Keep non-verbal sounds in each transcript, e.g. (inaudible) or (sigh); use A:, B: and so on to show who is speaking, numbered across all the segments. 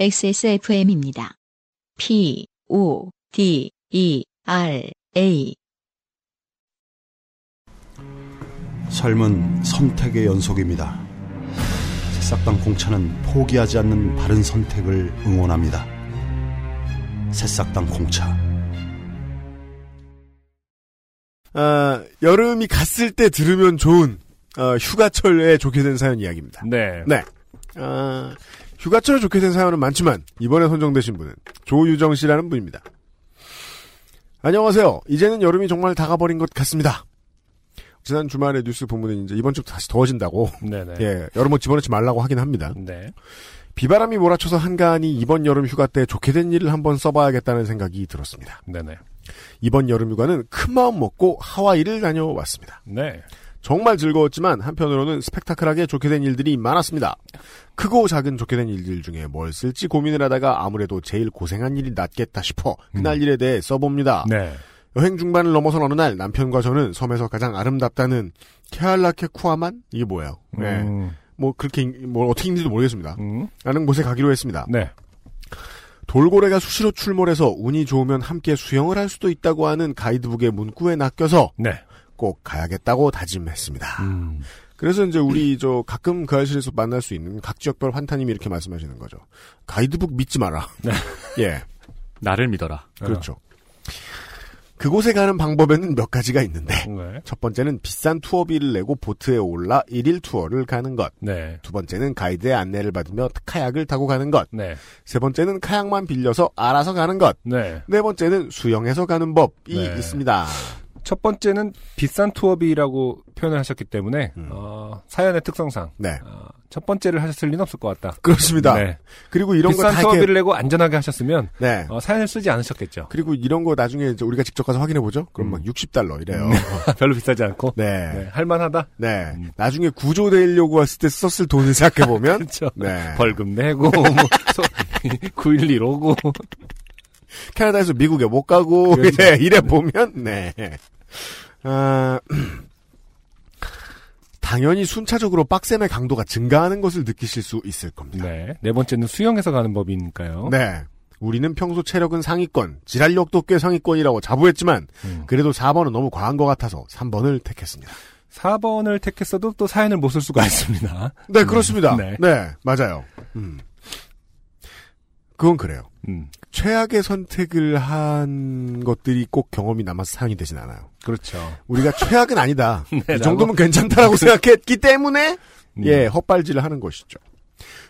A: XSFM입니다. P, O, D, E, R, A.
B: 삶은 선택의 연속입니다. 새싹당 공차는 포기하지 않는 바른 선택을 응원합니다. 새싹당 공차.
C: 아, 여름이 갔을 때 들으면 좋은 어, 휴가철에 좋게 된 사연 이야기입니다.
D: 네.
C: 네. 아, 휴가철에 좋게 된 사연은 많지만 이번에 선정되신 분은 조유정 씨라는 분입니다. 안녕하세요. 이제는 여름이 정말 다가버린 것 같습니다. 지난 주말에 뉴스 보면 이제 이번 주부터 다시 더워진다고
D: 네네.
C: 예 여름옷 집어넣지 말라고 하긴 합니다.
D: 네.
C: 비바람이 몰아쳐서 한가하니 이번 여름 휴가 때 좋게 된 일을 한번 써봐야겠다는 생각이 들었습니다.
D: 네네.
C: 이번 여름 휴가는 큰 마음 먹고 하와이를 다녀왔습니다.
D: 네.
C: 정말 즐거웠지만 한편으로는 스펙타클하게 좋게 된 일들이 많았습니다. 크고 작은 좋게 된 일들 중에 뭘 쓸지 고민을 하다가 아무래도 제일 고생한 일이 낫겠다 싶어 그날 일에 대해 써봅니다.
D: 네.
C: 여행 중반을 넘어선 어느 날 남편과 저는 섬에서 가장 아름답다는 케알라케 쿠아만 이게 뭐예요? 네.
D: 음.
C: 뭐 그렇게 읽- 뭐 어떻게 읽는지도 모르겠습니다.
D: 음.
C: 라는 곳에 가기로 했습니다.
D: 네.
C: 돌고래가 수시로 출몰해서 운이 좋으면 함께 수영을 할 수도 있다고 하는 가이드북의 문구에 낚여서
D: 네.
C: 꼭 가야겠다고 다짐했습니다.
D: 음.
C: 그래서 이제 우리 저 가끔 그 아실에서 만날 수 있는 각 지역별 환타님이 이렇게 말씀하시는 거죠. 가이드북 믿지 마라.
D: 네. (laughs)
C: 예,
E: 나를 믿어라.
C: 그렇죠. 그곳에 가는 방법에는 몇 가지가 있는데
D: 네.
C: 첫 번째는 비싼 투어비를 내고 보트에 올라 일일 투어를 가는 것.
D: 네.
C: 두 번째는 가이드의 안내를 받으며 카약을 타고 가는 것.
D: 네.
C: 세 번째는 카약만 빌려서 알아서 가는 것.
D: 네.
C: 네 번째는 수영해서 가는 법이
D: 네.
C: 있습니다.
D: 첫 번째는 비싼 투어비라고 표현을 하셨기 때문에
C: 음.
D: 어, 사연의 특성상
C: 네,
D: 어, 첫 번째를 하셨을 리는 없을 것 같다.
C: 그렇습니다.
D: 네.
C: 그리고 이런
D: 비싼 투어비를 내고 안전하게 하셨으면
C: 네.
D: 어, 사연을 쓰지 않으셨겠죠.
C: 그리고 이런 거 나중에 이제 우리가 직접 가서 확인해 보죠. 그럼
D: 음.
C: 막 60달러 이래요. (laughs)
D: 별로 비싸지 않고
C: 네.
D: 네, 할만하다.
C: 네.
D: 음.
C: 나중에 구조되려고 했을 때 썼을 돈을 생각해 보면 (laughs)
D: 그렇죠.
C: 네.
D: 벌금 내고 뭐 911 (laughs) 오고
C: 캐나다에서 미국에 못 가고 (laughs)
D: 그렇죠.
C: 이래, 이래 보면 네. 아, (clears throat) 당연히 순차적으로 빡셈의 강도가 증가하는 것을 느끼실 수 있을 겁니다.
D: 네. 네 번째는 수영해서 가는 법이니까요.
C: 네. 우리는 평소 체력은 상위권, 지랄력도 꽤 상위권이라고 자부했지만
D: 음.
C: 그래도 4번은 너무 과한 것 같아서 3번을 택했습니다.
D: 4번을 택했어도 또 사연을 못 쓸 수가 (laughs) 있습니다.
C: 네, 그렇습니다.
D: 네.
C: 네, 맞아요. 음. 그건 그래요.
D: 음.
C: 최악의 선택을 한 것들이 꼭 경험이 남아서 사연이 되진 않아요.
D: 그렇죠.
C: 우리가 최악은 아니다. (laughs)
D: 네,
C: 이 정도면 괜찮다라고 (laughs) 생각했기 때문에
D: 음.
C: 예 헛발질을 하는 것이죠.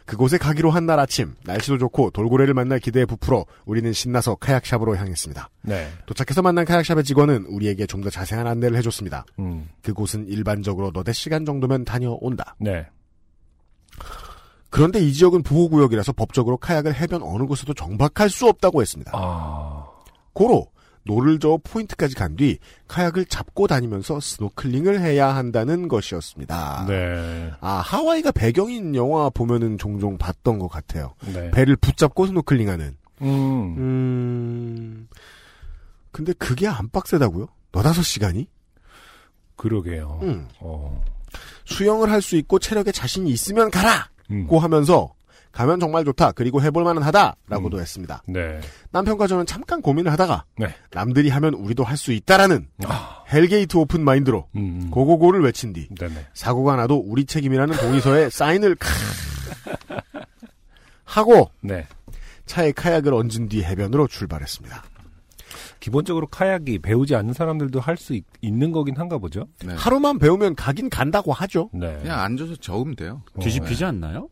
C: 그곳에 가기로 한 날 아침 날씨도 좋고 돌고래를 만날 기대에 부풀어 우리는 신나서 카약샵으로 향했습니다.
D: 네.
C: 도착해서 만난 카약샵의 직원은 우리에게 좀 더 자세한 안내를 해줬습니다.
D: 음.
C: 그곳은 일반적으로 너댓 시간 정도면 다녀온다.
D: 네.
C: 그런데 이 지역은 보호구역이라서 법적으로 카약을 해변 어느 곳에도 정박할 수 없다고 했습니다.
D: 아.
C: 고로 노를 저어 포인트까지 간 뒤 카약을 잡고 다니면서 스노클링을 해야 한다는 것이었습니다.
D: 네.
C: 아 하와이가 배경인 영화 보면은 종종 봤던 것 같아요.
D: 네.
C: 배를 붙잡고 스노클링하는.
D: 음.
C: 음. 근데 그게 안 빡세다고요? 너다섯 시간이?
D: 그러게요.
C: 음.
D: 어.
C: 수영을 할 수 있고 체력에 자신이 있으면 가라!
D: 음.
C: 고 하면서 가면 정말 좋다. 그리고 해볼 만은 하다. 라고도
D: 음.
C: 했습니다.
D: 네.
C: 남편과 저는 잠깐 고민을 하다가
D: 네.
C: 남들이 하면 우리도 할 수 있다라는
D: 아.
C: hell gate open mind로
D: 음. 음.
C: go go go를 외친 뒤
D: 네네.
C: 사고가 나도 우리 책임이라는 동의서에 (laughs) 사인을 크 하고
D: 네.
C: 차에 카약을 얹은 뒤 해변으로 출발했습니다.
D: 기본적으로 카약이 배우지 않는 사람들도 할 수 있는 거긴 한가 보죠.
F: 네.
C: 하루만 배우면 가긴 간다고 하죠.
D: 네.
F: 그냥 앉아서 저으면 돼요.
E: 뒤집히지
F: 네.
E: 않나요?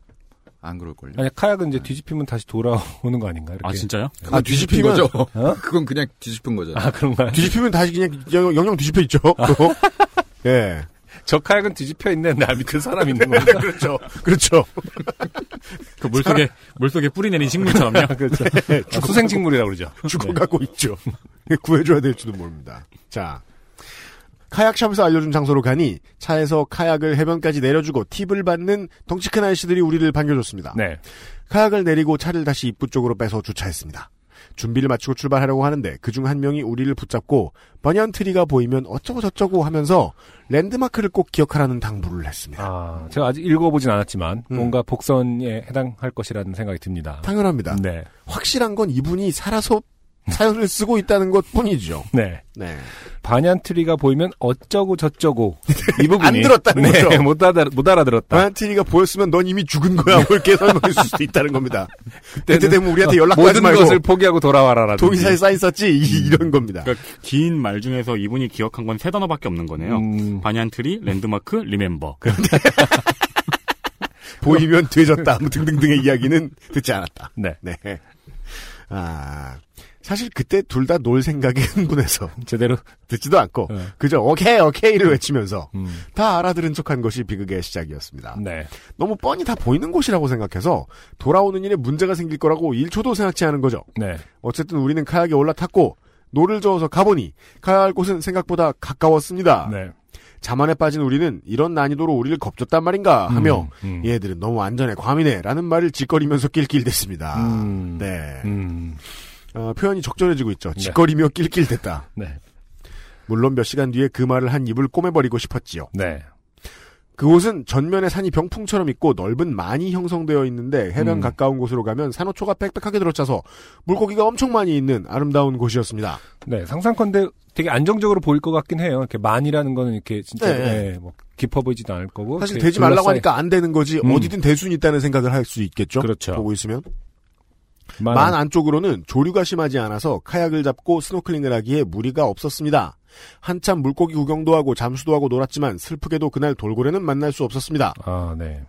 F: 안 그럴걸요.
D: 아니 카약은 이제 뒤집히면 다시 돌아오는 거 아닌가? 이렇게.
E: 아 진짜요?
F: 그건
C: 아,
F: 뒤집힌 거죠.
D: 어? (laughs)
F: 그건 그냥 뒤집힌 거죠.
D: 아 그런가요?
C: 뒤집히면 다시 그냥 영- 영영 뒤집혀 있죠. 또. (laughs) 예.
D: 저 카약은 뒤집혀 있는 나 밑에 사람 있는 건가? (laughs)
C: 그렇죠. (laughs) 그렇죠.
E: 그 물속에 물속에 뿌리 내린 식물처럼요. (laughs)
D: 그렇죠. 아, 수생식물이라고 그러죠.
C: 죽어가고 있죠. 구해줘야 될지도 모릅니다. 자. 카약샵에서 알려준 장소로 가니 차에서 카약을 해변까지 내려주고 팁을 받는 덩치 큰 아저씨들이 우리를 반겨줬습니다.
D: 네.
C: 카약을 내리고 차를 다시 입구 쪽으로 빼서 주차했습니다. 준비를 마치고 출발하려고 하는데 그중 한 명이 우리를 붙잡고 번연 트리가 보이면 어쩌고 저쩌고 하면서 랜드마크를 꼭 기억하라는 당부를 했습니다.
D: 아, 제가 아직 읽어보진 않았지만
C: 음.
D: 뭔가 복선에 해당할 것이라는 생각이 듭니다.
C: 당연합니다.
D: 네,
C: 확실한 건 이분이 살아서 사연을 쓰고 있다는 것 뿐이죠.
D: 네.
C: 네.
D: banyan tree가 보이면 어쩌고 저쩌고 이 (laughs) 부분이
C: 안 들었다는
D: 네,
C: 거죠.
D: 못, 알아, 못 알아들었다.
C: banyan tree가 보였으면 넌 이미 죽은 거야. 뭐 이렇게 설명할 수 있다는 겁니다. 그때 되면 우리한테 연락도 하지
D: 모든
C: 말고
D: 것을 포기하고 돌아와라라든지.
C: 동의서에 사인 썼지 이- 이런 겁니다.
E: 그러니까 긴 말 중에서 이분이 기억한 건 세 단어밖에 없는 거네요.
D: 음,
E: banyan tree, landmark, remember. (laughs)
C: 보이면 뒤졌다. 뭐 등등등의 이야기는 듣지 않았다.
D: 네.
C: 네. 아, 사실 그때 둘 다 놀 생각에 흥분해서 (laughs)
D: 제대로.
C: 듣지도 않고
D: 네.
C: 그저 오케이 오케이를 외치면서
D: 음,
C: 다 알아들은 척한 것이 비극의 시작이었습니다.
D: 네.
C: 너무 뻔히 다 보이는 곳이라고 생각해서 돌아오는 일에 문제가 생길 거라고 1초도 생각지 않은 거죠.
D: 네.
C: 어쨌든 우리는 카약에 올라탔고 노를 저어서 가보니 가야 할 곳은 생각보다 가까웠습니다.
D: 네.
C: 자만에 빠진 우리는 이런 난이도로 우리를 겁줬단 말인가 하며
D: 음, 음.
C: 얘들은 너무 안전해 과민해 라는 말을 지껄이면서 낄낄댔습니다.
D: 음.
C: 네.
D: 음,
C: 어, 표현이 적절해지고 있죠. 짓거리며 낄낄댔다.
D: 네.
C: 물론 몇 시간 뒤에 그 말을 한 입을 꼬매버리고 싶었지요.
D: 네.
C: 그곳은 전면에 산이 병풍처럼 있고 넓은 많이 형성되어 있는데 해변
D: 음.
C: 가까운 곳으로 가면 산호초가 빽빽하게 들어차서 물고기가 엄청 많이 있는 아름다운 곳이었습니다.
D: 네. 상상컨대 되게 안정적으로 보일 것 같긴 해요. 이렇게 만이라는 거는 이렇게 진짜,
C: 네.
D: 네, 뭐, 깊어 보이지도 않을 거고.
C: 사실 되지 말라고 하니까 안 되는 거지
D: 음.
C: 어디든 될 수는 있다는 생각을 할 수 있겠죠.
D: 그렇죠.
C: 보고 있으면
D: 만,
C: 만 안쪽으로는 조류가 심하지 않아서 카약을 잡고 스노클링을 하기에 무리가 없었습니다. 한참 물고기 구경도 하고 잠수도 하고 놀았지만 슬프게도 그날 돌고래는 만날 수 없었습니다.
D: 아, 네.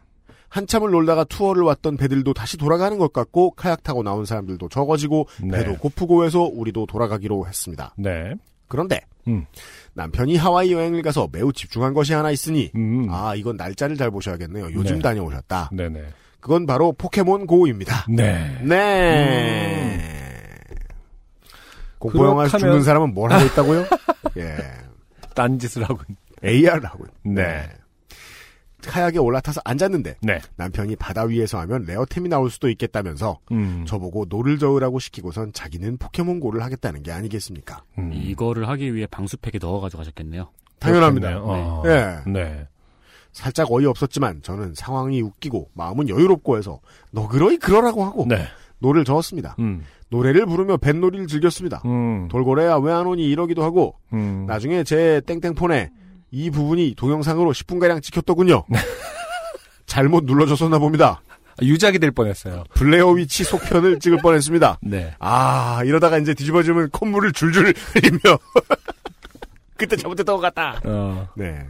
C: 한참을 놀다가 투어를 왔던 배들도 다시 돌아가는 것 같고 카약 타고 나온 사람들도 적어지고
D: 네.
C: 배도 고프고 해서 우리도 돌아가기로 했습니다.
D: 네.
C: 그런데
D: 음.
C: 남편이 하와이 여행을 가서 매우 집중한 것이 하나 있으니
D: 음.
C: 아 이건 날짜를 잘 보셔야겠네요. 요즘
D: 네.
C: 다녀오셨다.
D: 네네.
C: 그건 바로 포켓몬 고입니다.
D: 네.
C: 네. 공포 영화에서 죽는 사람은 뭘 하고 있다고요? (laughs) 예.
D: 딴 짓을 하고 있
C: AR을 하고 있
D: 네.
C: 카약에 올라타서 앉았는데
D: 네.
C: 남편이 바다 위에서 하면 레어템이 나올 수도 있겠다면서
D: 음.
C: 저보고 노를 저으라고 시키고선 자기는 포켓몬고를 하겠다는 게 아니겠습니까?
D: 음.
E: 이거를 하기 위해 방수팩에 넣어 가져가셨겠네요.
C: 당연합니다.
D: 그렇겠네요. 어.
C: 예.
D: 네.
C: 살짝 어이없었지만 저는 상황이 웃기고 마음은 여유롭고 해서 너그러이 그러라고 하고
D: 네.
C: 노를 저었습니다.
D: 음.
C: 노래를 부르며 뱃놀이를 즐겼습니다.
D: 음.
C: 돌고래야 왜 안 오니 이러기도 하고
D: 음.
C: 나중에 제 땡땡폰에 이 부분이 동영상으로 10분가량 찍혔더군요. (laughs) 잘못 눌러줬었나 봅니다.
D: 아, 유작이 될 뻔했어요.
C: 블레어 위치 속편을 찍을 뻔했습니다. (laughs)
D: 네.
C: 아 이러다가 이제 뒤집어지면 콧물을 줄줄 흘리며 (laughs) 그때 잘못했던 것 같다.
D: 어.
C: 네.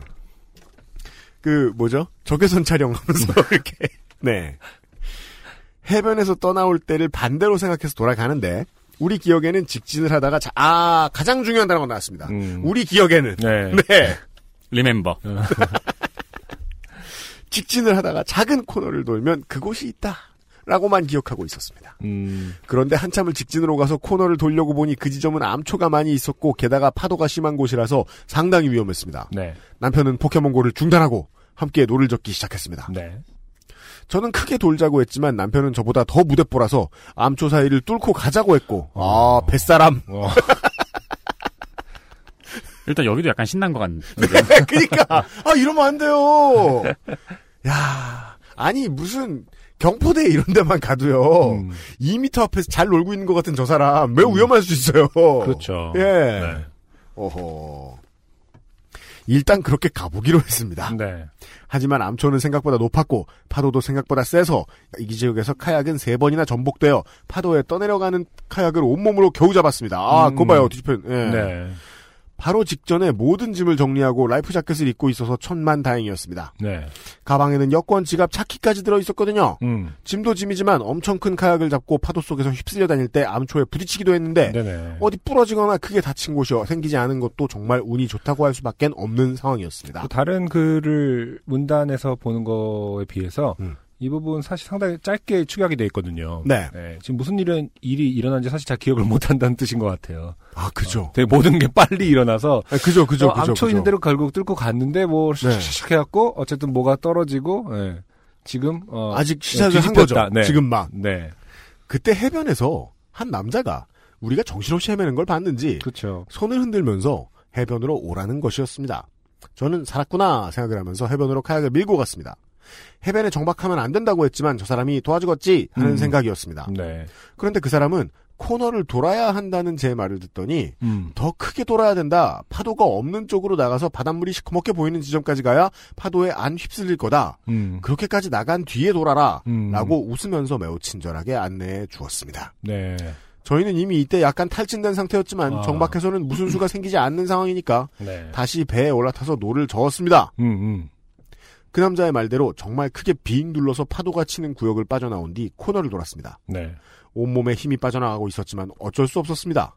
C: 그 뭐죠? 적외선 촬영하면서 (laughs) 이렇게 네. 해변에서 떠나올 때를 반대로 생각해서 돌아가는데 우리 기억에는 직진을 하다가 자, 아 가장 중요한 단어가 나왔습니다.
D: 음.
C: 우리 기억에는
D: 네. (laughs)
C: 네.
E: 리멤버. (laughs)
C: 직진을 하다가 작은 코너를 돌면 그곳이 있다. 라고만 기억하고 있었습니다.
D: 음.
C: 그런데 한참을 직진으로 가서 코너를 돌려고 보니 그 지점은 암초가 많이 있었고 게다가 파도가 심한 곳이라서 상당히 위험했습니다.
D: 네.
C: 남편은 포켓몬고를 중단하고 함께 노를 젓기 시작했습니다.
D: 네.
C: 저는 크게 돌자고 했지만 남편은 저보다 더 무대뽀라서 암초 사이를 뚫고 가자고 했고 아 뱃사람
D: 어. (laughs)
E: 일단 여기도 약간 신난 것 같은데.
C: 그니까 아 이러면 안 돼요. 야 아니 무슨 경포대 이런 데만 가도요.
D: 음.
C: 2미터 앞에서 잘 놀고 있는 것 같은 저 사람 매우 위험할 수 있어요.
D: 그렇죠.
C: 예.
D: 네.
C: 어허. 일단 그렇게 가보기로 했습니다.
D: 네.
C: 하지만 암초는 생각보다 높았고 파도도 생각보다 세서 이 지역에서 카약은 세 번이나 전복되어 파도에 떠내려가는 카약을 온몸으로 겨우 잡았습니다. 아,
D: 음.
C: 그거 봐요, 뒤집혀. 예.
D: 네.
C: 바로 직전에 모든 짐을 정리하고 life jacket을 입고 있어서 천만 다행이었습니다.
D: 네.
C: 가방에는 여권, 지갑, 차키까지 들어 있었거든요.
D: 음.
C: 짐도 짐이지만 엄청 큰 카약을 잡고 파도 속에서 휩쓸려 다닐 때 암초에 부딪히기도 했는데
D: 네네.
C: 어디 부러지거나 크게 다친 곳이 생기지 않은 것도 정말 운이 좋다고 할 수밖에 없는 상황이었습니다.
D: 또 다른 글을 문단에서 보는 거에 비해서
C: 음.
D: 이 부분 사실 상당히 짧게 축약이 돼 있거든요.
C: 네.
D: 지금 무슨 일은 일이 일어난지 사실 잘 기억을 (laughs) 못 한다는 뜻인 것 같아요.
C: 아, 그죠.
D: 되게 모든 게 빨리 일어나서
C: 아, 그죠, 그죠,
D: 어,
C: 그죠.
D: 암초 있는 대로 결국 뚫고 갔는데 뭐
C: 네.
D: 샥샥 해갖고 어쨌든 뭐가 떨어지고 예. 지금 어,
C: 아직 시작을 한. 거죠.
D: 네.
C: 지금 막.
D: 네.
C: 그때 해변에서 한 남자가 우리가 정신없이 헤매는 걸 봤는지
D: 그렇죠.
C: 손을 흔들면서 해변으로 오라는 것이었습니다. 저는 살았구나 생각을 하면서 해변으로 카약을 밀고 갔습니다. 해변에 정박하면 안 된다고 했지만 저 사람이 도와주겠지 하는
D: 음.
C: 생각이었습니다.
D: 네.
C: 그런데 그 사람은 코너를 돌아야 한다는 제 말을 듣더니
D: 음.
C: 더 크게 돌아야 된다. 파도가 없는 쪽으로 나가서 바닷물이 시커멓게 보이는 지점까지 가야 파도에 안 휩쓸릴 거다.
D: 음.
C: 그렇게까지 나간 뒤에 돌아라.
D: 음.
C: 라고 웃으면서 매우 친절하게 안내해 주었습니다.
D: 네.
C: 저희는 이미 이때 약간 탈진된 상태였지만
D: 아.
C: 정박해서는 무슨 수가 생기지 않는 상황이니까
D: 네.
C: 다시 배에 올라타서 노를 저었습니다.
D: 음, 음.
C: 그 남자의 말대로 정말 크게 빙 둘러서 파도가 치는 구역을 빠져나온 뒤 코너를 돌았습니다.
D: 네.
C: 온몸에 힘이 빠져나가고 있었지만 어쩔 수 없었습니다.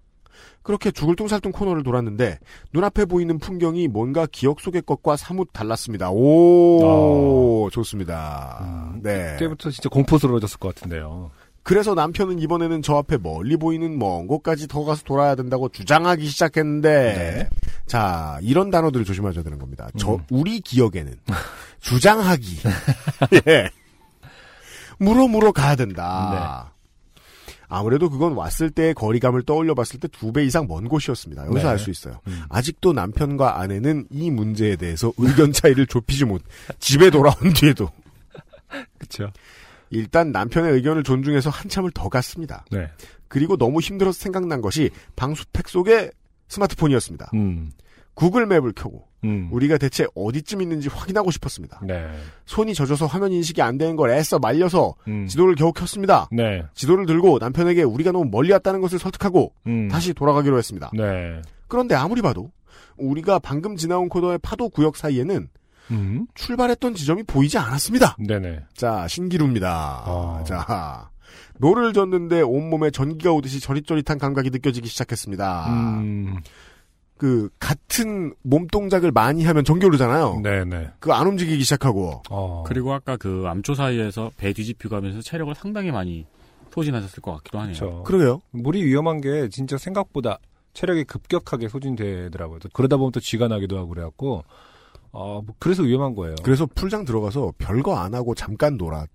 C: 그렇게 죽을 똥 살 똥 코너를 돌았는데 눈앞에 보이는 풍경이 뭔가 기억 속의 것과 사뭇 달랐습니다. 오, 좋습니다.
D: 음,
C: 네.
D: 그때부터 진짜 공포스러워졌을 것 같은데요.
C: 그래서 남편은 이번에는 저 앞에 멀리 보이는 먼 곳까지 더 가서 돌아야 된다고 주장하기 시작했는데, 자, 이런 단어들을 조심하셔야 되는 겁니다. 저,
D: 음.
C: 우리 기억에는 (laughs) 주장하기. (laughs) 예. 물어 물어 가야 된다. 아무래도 그건 왔을 때의 거리감을 떠올려 봤을 때 두 배 이상 먼 곳이었습니다. 여기서
D: 네.
C: 알수 있어요.
D: 음.
C: 아직도 남편과 아내는 이 문제에 대해서 의견 차이를 좁히지 못, 집에 돌아온 뒤에도. (laughs)
D: 그렇죠.
C: 일단 남편의 의견을 존중해서 한참을 더 갔습니다.
D: 네.
C: 그리고 너무 힘들어서 생각난 것이 방수팩 속의 스마트폰이었습니다.
D: 음.
C: 구글 맵을 켜고
D: 음.
C: 우리가 대체 어디쯤 있는지 확인하고 싶었습니다.
D: 네.
C: 손이 젖어서 화면 인식이 안 되는 걸 애써 말려서
D: 음.
C: 지도를 겨우 켰습니다.
D: 네.
C: 지도를 들고 남편에게 우리가 너무 멀리 왔다는 것을 설득하고
D: 음.
C: 다시 돌아가기로 했습니다.
D: 네.
C: 그런데 아무리 봐도 우리가 방금 지나온 코너의 파도 구역 사이에는
D: 음.
C: 출발했던 지점이 보이지 않았습니다.
D: 네네.
C: 자, 신기루입니다.
D: 아.
C: 자, 노를 젓는데 온몸에 전기가 오듯이 저릿저릿한 감각이 느껴지기 시작했습니다.
D: 음.
C: 그, 같은 몸 동작을 많이 하면 전기 오르잖아요.
D: 네네.
C: 그 안 움직이기 시작하고.
D: 어.
E: 그리고 아까 그 암초 사이에서 배 뒤집히고 하면서 체력을 상당히 많이 소진하셨을 것 같기도 하네요.
D: 그렇죠.
C: 그러게요.
D: 물이 위험한 게 진짜 생각보다 체력이 급격하게 소진되더라고요. 또 그러다 보면 또 쥐가 나기도 하고 그래갖고 어, 뭐 그래서 위험한 거예요.
C: 그래서 풀장 들어가서 별거 안 하고 잠깐 놀았단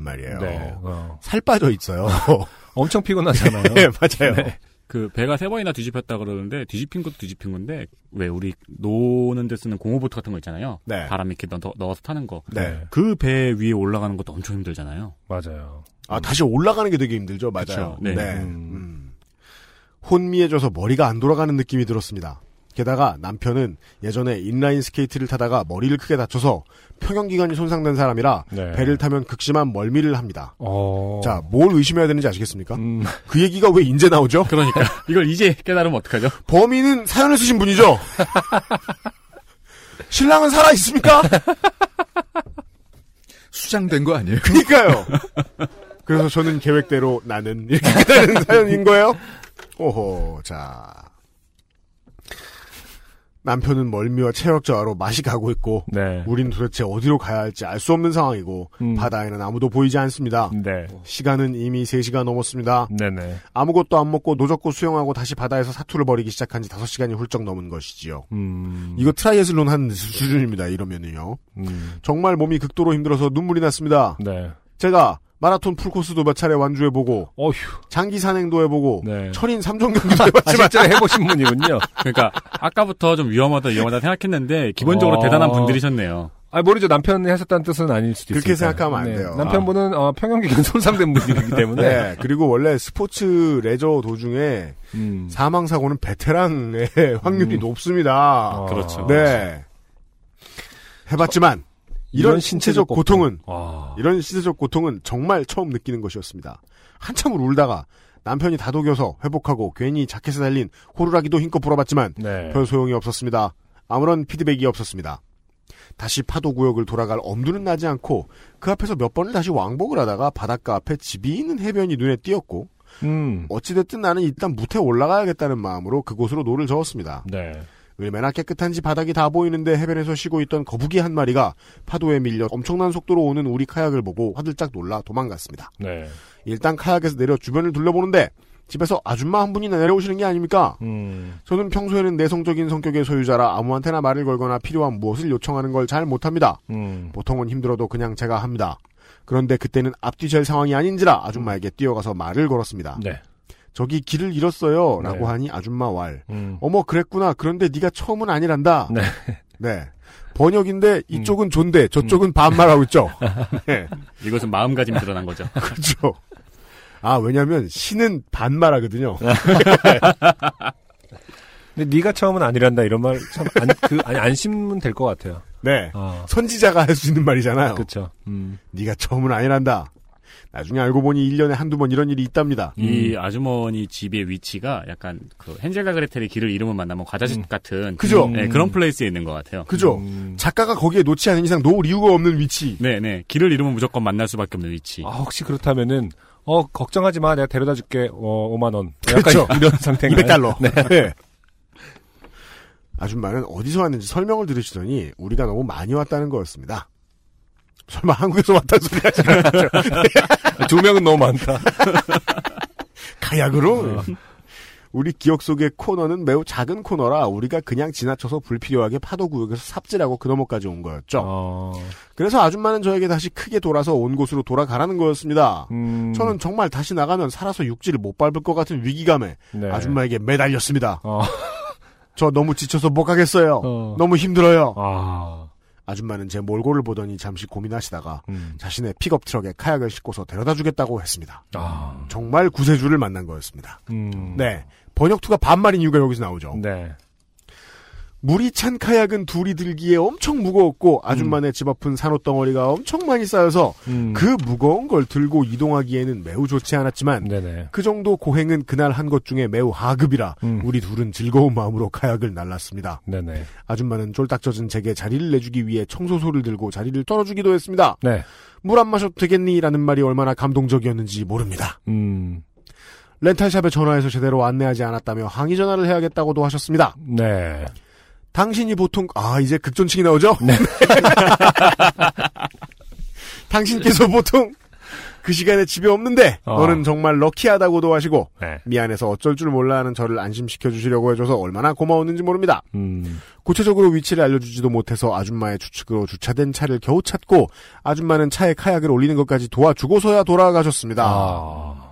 C: 말이에요.
D: 네. 어.
C: 살 빠져 있어요. (laughs)
D: 엄청 피곤하잖아요. (laughs)
C: 네, 맞아요.
D: 네.
E: 그 배가 세 번이나 뒤집혔다 그러는데 뒤집힌 것도 뒤집힌 건데 왜 우리 노는 데 쓰는 고무보트 같은 거 있잖아요.
C: 네.
E: 바람 이렇게 넣, 넣어서 타는 거.
C: 네.
E: 그 배 위에 올라가는 것도 엄청 힘들잖아요.
D: 맞아요.
C: 아, 다시 올라가는 게 되게 힘들죠. 맞아요.
E: 그쵸. 네.
C: 음.
D: 음.
C: 혼미해져서 머리가 안 돌아가는 느낌이 들었습니다. 게다가 남편은 예전에 인라인 스케이트를 타다가 머리를 크게 다쳐서 평형기관이 손상된 사람이라
D: 네.
C: 배를 타면 극심한 멀미를 합니다.
D: 어.
C: 자, 뭘 의심해야 되는지 아시겠습니까?
D: 음.
C: 그 얘기가 왜 이제 나오죠?
E: 그러니까 (laughs) 이걸 이제 깨달으면 어떡하죠?
C: 범인은 사연을 쓰신 분이죠? (laughs) 신랑은 살아 있습니까? (laughs)
F: 수장된 거 아니에요?
C: 그니까요. 그래서 저는 계획대로 나는 이렇게 기다리는 사연인 거예요. 오호, 자. 남편은 멀미와 체력 저하로 맛이 가고 있고,
D: 네.
C: 우린 도대체 어디로 가야 할지 알 수 없는 상황이고,
D: 음.
C: 바다에는 아무도 보이지 않습니다.
D: 네.
C: 시간은 이미 3시가 넘었습니다.
D: 네네.
C: 아무것도 안 먹고 노젓고 수영하고 다시 바다에서 사투를 벌이기 시작한 지 5시간이 훌쩍 넘은 것이지요.
D: 음.
C: 이거 트라이애슬론 한 수준입니다, 이러면은요.
D: 음.
C: 정말 몸이 극도로 힘들어서 눈물이 났습니다.
D: 네.
C: 제가 마라톤 풀코스도 몇 차례 완주해보고,
D: 어휴.
C: 장기 산행도 해보고,
D: 네.
C: 철인 3종 경기도
D: 아,
C: 해봤지만,
D: 진짜 해보신 분이군요.
E: 그러니까 아까부터 좀 위험하다 위험하다 생각했는데 기본적으로
D: 어.
E: 대단한 분들이셨네요.
D: 아, 모르죠. 남편이 하셨다는 뜻은 아닐 수도 있어요.
C: 그렇게 생각하면 안 돼요.
D: 남편분은 어, 평형기관 손상된 분이기 때문에.
C: 네, 그리고 원래 스포츠 레저 도중에
D: 음.
C: 사망사고는 베테랑의 확률이
D: 음.
C: 높습니다.
D: 어.
E: 그렇죠.
C: 네. 해봤지만, 이런 신체적 고통은,
D: 와.
C: 이런 신체적 고통은 정말 처음 느끼는 것이었습니다. 한참을 울다가 남편이 다독여서 회복하고 괜히 자켓에 달린 호루라기도 힘껏 불어봤지만
D: 네.
C: 별 소용이 없었습니다. 아무런 피드백이 없었습니다. 다시 파도 구역을 돌아갈 엄두는 나지 않고 그 앞에서 몇 번을 다시 왕복을 하다가 바닷가 앞에 집이 있는 해변이 눈에 띄었고
D: 음.
C: 어찌됐든 나는 일단 뭍에 올라가야겠다는 마음으로 그곳으로 노를 저었습니다.
D: 네.
C: 얼마나 깨끗한지 바닥이 다 보이는데 해변에서 쉬고 있던 거북이 한 마리가 파도에 밀려 엄청난 속도로 오는 우리 카약을 보고 화들짝 놀라 도망갔습니다.
D: 네.
C: 일단 카약에서 내려 주변을 둘러보는데 집에서 아줌마 한 분이나 내려오시는 게 아닙니까?
D: 음.
C: 저는 평소에는 내성적인 성격의 소유자라 아무한테나 말을 걸거나 필요한 무엇을 요청하는 걸 잘 못합니다.
D: 음.
C: 보통은 힘들어도 그냥 제가 합니다. 그런데 그때는 앞뒤 절 상황이 아닌지라 아줌마에게 뛰어가서 말을 걸었습니다.
D: 네.
C: 저기 길을 잃었어요. 라고
D: 네.
C: 하니 아줌마 왈.
D: 음.
C: 어머 그랬구나. 그런데 네가 처음은 아니란다.
D: 네.
C: 네. 번역인데 이쪽은 존대, 저쪽은 반말하고 있죠. (laughs) 네.
E: 이것은 마음가짐이 드러난 거죠. (laughs)
C: 그렇죠. 아 왜냐하면 신은 반말하거든요. (laughs)
D: 근데 네가 처음은 아니란다 이런 말 참안 그 아니 안심은 될것 같아요.
C: 네.
D: 아.
C: 선지자가 할 수 있는 말이잖아요.
D: 그렇죠. 음.
C: 네가 처음은 아니란다. 나중에 알고 보니 1년에 한두 번 이런 일이 있답니다.
E: 이 아주머니 집의 위치가 약간 그 헨젤과 그레텔의 길을 잃으면 만나면 과자집
D: 음.
E: 같은
C: 그죠?
E: 네, 그런 플레이스에 있는 것 같아요.
C: 그죠?
D: 음.
C: 작가가 거기에 놓지 않은 이상 놓을 이유가 없는 위치.
E: 네, 네. 길을 잃으면 무조건 만날 수밖에 없는 위치.
D: 아, 혹시 그렇다면은 어 걱정하지 마 내가 데려다 줄게 어 5만 원.
C: 그렇죠.
D: 약간 이런 (laughs) 상태인가요?
C: 200달러.
D: 네. (laughs)
C: 네. 아줌마는 어디서 왔는지 설명을 들으시더니 우리가 너무 많이 왔다는 거였습니다. 설마 한국에서 왔다는 소리 하지 않았죠?
D: 두 명은 너무 많다. (laughs)
C: 가약으로? 우리 기억 속의 코너는 매우 작은 코너라 우리가 그냥 지나쳐서 불필요하게 파도 구역에서 삽질하고 그 너머까지 온 거였죠.
D: 어.
C: 그래서 아줌마는 저에게 다시 크게 돌아서 온 곳으로 돌아가라는 거였습니다.
D: 음.
C: 저는 정말 다시 나가면 살아서 육지를 못 밟을 것 같은 위기감에
D: 네.
C: 아줌마에게 매달렸습니다.
D: 어. (laughs)
C: 저 너무 지쳐서 못 가겠어요.
D: 어.
C: 너무 힘들어요.
D: 아.
C: 아줌마는 제 몰골을 보더니 잠시 고민하시다가
D: 음.
C: 자신의 픽업 트럭에 카약을 싣고서 데려다 주겠다고 했습니다.
D: 아.
C: 정말 구세주를 만난 거였습니다.
D: 음.
C: 네. 번역투가 반말인 이유가 여기서 나오죠.
D: 네.
C: 물이 찬 카약은 둘이 들기에 엄청 무거웠고 아줌마네 집 앞은 산호덩어리가 엄청 많이 쌓여서
D: 음.
C: 그 무거운 걸 들고 이동하기에는 매우 좋지 않았지만
D: 네네.
C: 그 정도 고행은 그날 한 것 중에 매우 하급이라
D: 음.
C: 우리 둘은 즐거운 마음으로 카약을 날랐습니다.
D: 네네.
C: 아줌마는 쫄딱 젖은 제게 자리를 내주기 위해 청소소를 들고 자리를 떨어주기도 했습니다.
D: 네.
C: 물안 마셔도 되겠니? 라는 말이 얼마나 감동적이었는지 모릅니다.
D: 음.
C: 렌탈샵에 전화해서 제대로 안내하지 않았다며 항의 전화를 해야겠다고도 하셨습니다.
D: 네.
C: 당신이 보통 아 이제 극존칭이 나오죠?
D: 네. (laughs)
C: 당신께서 보통 그 시간에 집에 없는데
D: 어.
C: 너는 정말 럭키하다고도 하시고
D: 네.
C: 미안해서 어쩔 줄 몰라 하는 저를 안심시켜 주시려고 해줘서 얼마나 고마웠는지 모릅니다.
D: 음.
C: 구체적으로 위치를 알려주지도 못해서 아줌마의 추측으로 주차된 차를 겨우 찾고 아줌마는 차에 카약을 올리는 것까지 도와주고서야 돌아가셨습니다.
D: 아.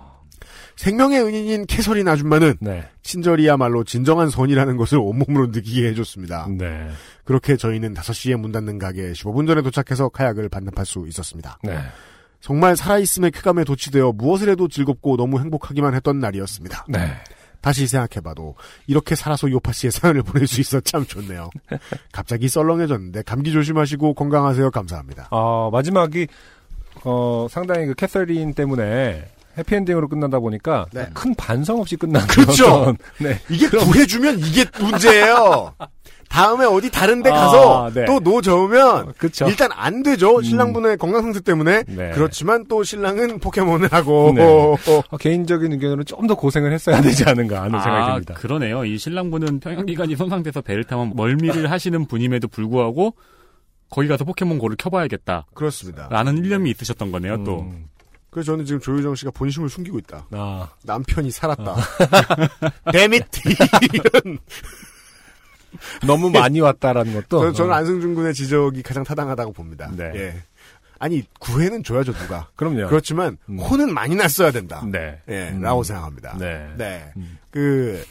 C: 생명의 은인인 캐서린 아줌마는
D: 네.
C: 친절이야말로 진정한 선이라는 것을 온몸으로 느끼게 해줬습니다.
D: 네.
C: 그렇게 저희는 5시에 문 닫는 가게에 15분 전에 도착해서 카약을 반납할 수 있었습니다.
D: 네.
C: 정말 살아있음의 쾌감에 도취되어 무엇을 해도 즐겁고 너무 행복하기만 했던 날이었습니다.
D: 네.
C: 다시 생각해봐도 이렇게 살아서 요파 씨의 사연을 보낼 수 있어 참 좋네요. 갑자기 썰렁해졌는데 감기 조심하시고 건강하세요. 감사합니다.
D: 어, 마지막이 어, 상당히 그 캐서린 때문에 해피엔딩으로 끝나다 보니까
C: 네.
D: 큰 반성 없이 끝난
C: 그렇죠.
D: 어떤- 네.
C: 이게 구해주면 이게 문제예요. 다음에 어디 다른 데
D: 아,
C: 가서
D: 네.
C: 또 노 저으면
D: 그렇죠.
C: 일단 안 되죠. 신랑분의 건강 상태 때문에.
D: 네.
C: 그렇지만 또 신랑은 포켓몬을 하고
D: 네.
C: 어, (laughs)
D: 어, 개인적인 의견으로는 좀 더 고생을 했어야 되지 않은가 하는 생각이
E: 아,
D: 듭니다.
E: 그러네요. 이 신랑분은 평형기관이 손상돼서 배를 타면 멀미를 하시는 분임에도 불구하고 거기 가서 포켓몬 고를 켜봐야겠다.
C: 그렇습니다.
E: 라는 일념이 있으셨던 거네요, 또.
D: 음.
C: 그래서 저는 지금 조효정 씨가 본심을 숨기고 있다.
D: 아,
C: 남편이 살았다. (laughs) 데밋 이런.
D: 너무 많이 왔다라는 것도.
C: 저는, 저는
D: 어,
C: 안승준 군의 지적이 가장 타당하다고 봅니다.
D: 네.
C: 예. 아니 구애는 줘야죠 누가. (laughs)
D: 그럼요.
C: 그렇지만
D: 음.
C: 혼은 많이 났어야 된다.
D: 네.
C: 예,
D: 음.
C: 라고 생각합니다.
D: 네.
C: 네.
D: 음.
C: 그,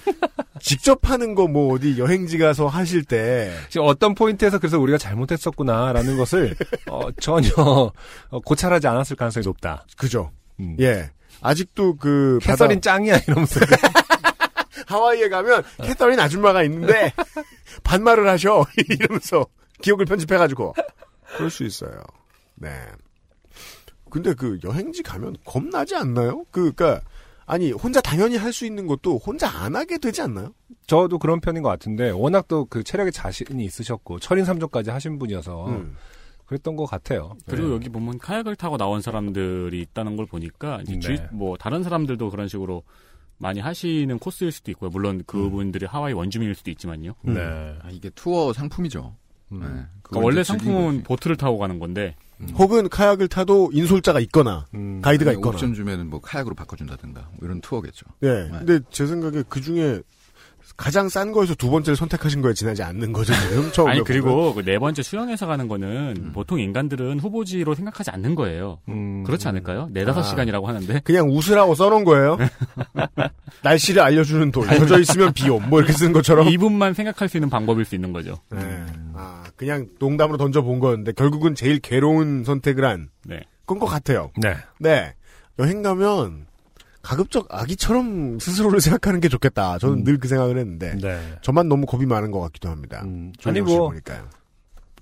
C: 직접 하는 거 뭐 어디 여행지 가서 하실 때,
D: 지금 어떤 포인트에서 그래서 우리가 잘못했었구나라는 것을 (laughs) 어, 전혀 어, 고찰하지 않았을 가능성이 높다.
C: 그죠?
D: 음.
C: 예. 아직도 그,
D: 캐서린
C: 바다-
D: 짱이야 이러면서. (laughs)
C: 하와이에 가면 캐서린 아줌마가 있는데, 반말을 하셔. 이러면서 기억을 편집해가지고. 그럴 수 있어요. 네. 근데 그 여행지 가면 겁나지 않나요? 그, 그니까, 아니, 혼자 당연히 할 수 있는 것도 혼자 안 하게 되지 않나요?
D: 저도 그런 편인 것 같은데 워낙 또 그 체력에 자신이 있으셨고 철인 3조까지 하신 분이어서
C: 음.
D: 그랬던 것 같아요.
E: 그리고
D: 네.
E: 여기 보면 카약을 타고 나온 사람들이 있다는 걸 보니까 이제
D: 네.
E: 주위- 뭐 다른 사람들도 그런 식으로 많이 하시는 코스일 수도 있고요. 물론 그분들이 하와이 원주민일 수도 있지만요.
D: 네.
F: 아, 이게 투어 상품이죠.
D: 음.
F: 네.
E: 그러니까 원래 상품은
F: 거지.
E: 보트를 타고 가는 건데
C: 혹은 카약을 타도 인솔자가 있거나,
D: 음.
C: 가이드가
F: 아니,
C: 있거나.
F: 옵션 주면은 뭐 카약으로 바꿔준다든가 뭐 이런 투어겠죠.
C: 예.
F: 네.
C: 근데 제 생각에 그 중에 가장 싼 거에서 두 번째를 선택하신 거에 지나지 않는 거죠, (laughs) 지금.
E: 아니. 그리고 그 네 번째 수영해서 가는 거는 보통 인간들은 후보지로 생각하지 않는 거예요.
D: 음.
E: 그렇지 않을까요? 네 다섯
C: 아.
E: 시간이라고 하는데
C: 그냥 웃으라고 써놓은 거예요. (laughs) 날씨를 알려주는 돌, 젖어 있으면 비옴, 뭐 이렇게 쓰는 것처럼.
E: 이분만 생각할 수 있는 방법일 수 있는 거죠.
C: 네. 아, 그냥 농담으로 던져본 거였는데, 결국은 제일 괴로운 선택을 한,
E: 네.
C: 건것 같아요.
D: 네.
C: 네. 여행 가면, 가급적 아기처럼 스스로를 생각하는 게 좋겠다. 저는
D: 음.
C: 늘그 생각을 했는데,
D: 네.
C: 저만 너무 겁이 많은 것 같기도 합니다.
D: 음, 아니 씨뭐
C: 보니까요.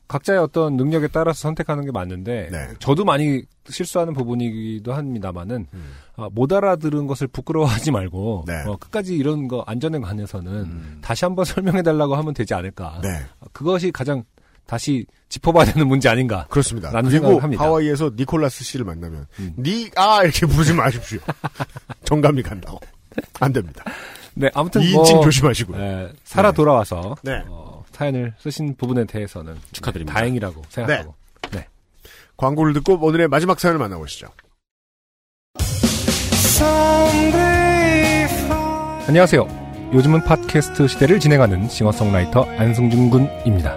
D: 각자의 어떤 능력에 따라서 선택하는 게 맞는데
C: 네.
D: 저도 많이 실수하는 부분이기도 합니다만은
C: 음.
D: 아, 못 알아들은 것을 부끄러워하지 말고
C: 네.
D: 어, 끝까지 이런 거 안전에 관해서는
C: 음.
D: 다시 한번 (laughs) 설명해 달라고 하면 되지 않을까.
C: 네.
D: 아, 그것이 가장 다시 짚어봐야 되는 문제 아닌가.
C: 그렇습니다. 그리고. 하와이에서 니콜라스 씨를 만나면
D: 음.
C: 니, 아 이렇게 부르지 마십시오. (laughs) 정감이 간다고. 안 됩니다.
D: 네, 아무튼 이뭐
C: 인칭 조심하시고요.
D: 예, 살아
C: 네.
D: 돌아와서
C: 네.
D: 어, 사연을 쓰신 부분에 대해서는
E: 축하드립니다.
D: 다행이라고 생각하고.
C: 광고를 듣고 오늘의 마지막 사연을 만나보시죠.
D: 안녕하세요. 요즘은 팟캐스트 시대를 진행하는 싱어송라이터 안승준 군입니다.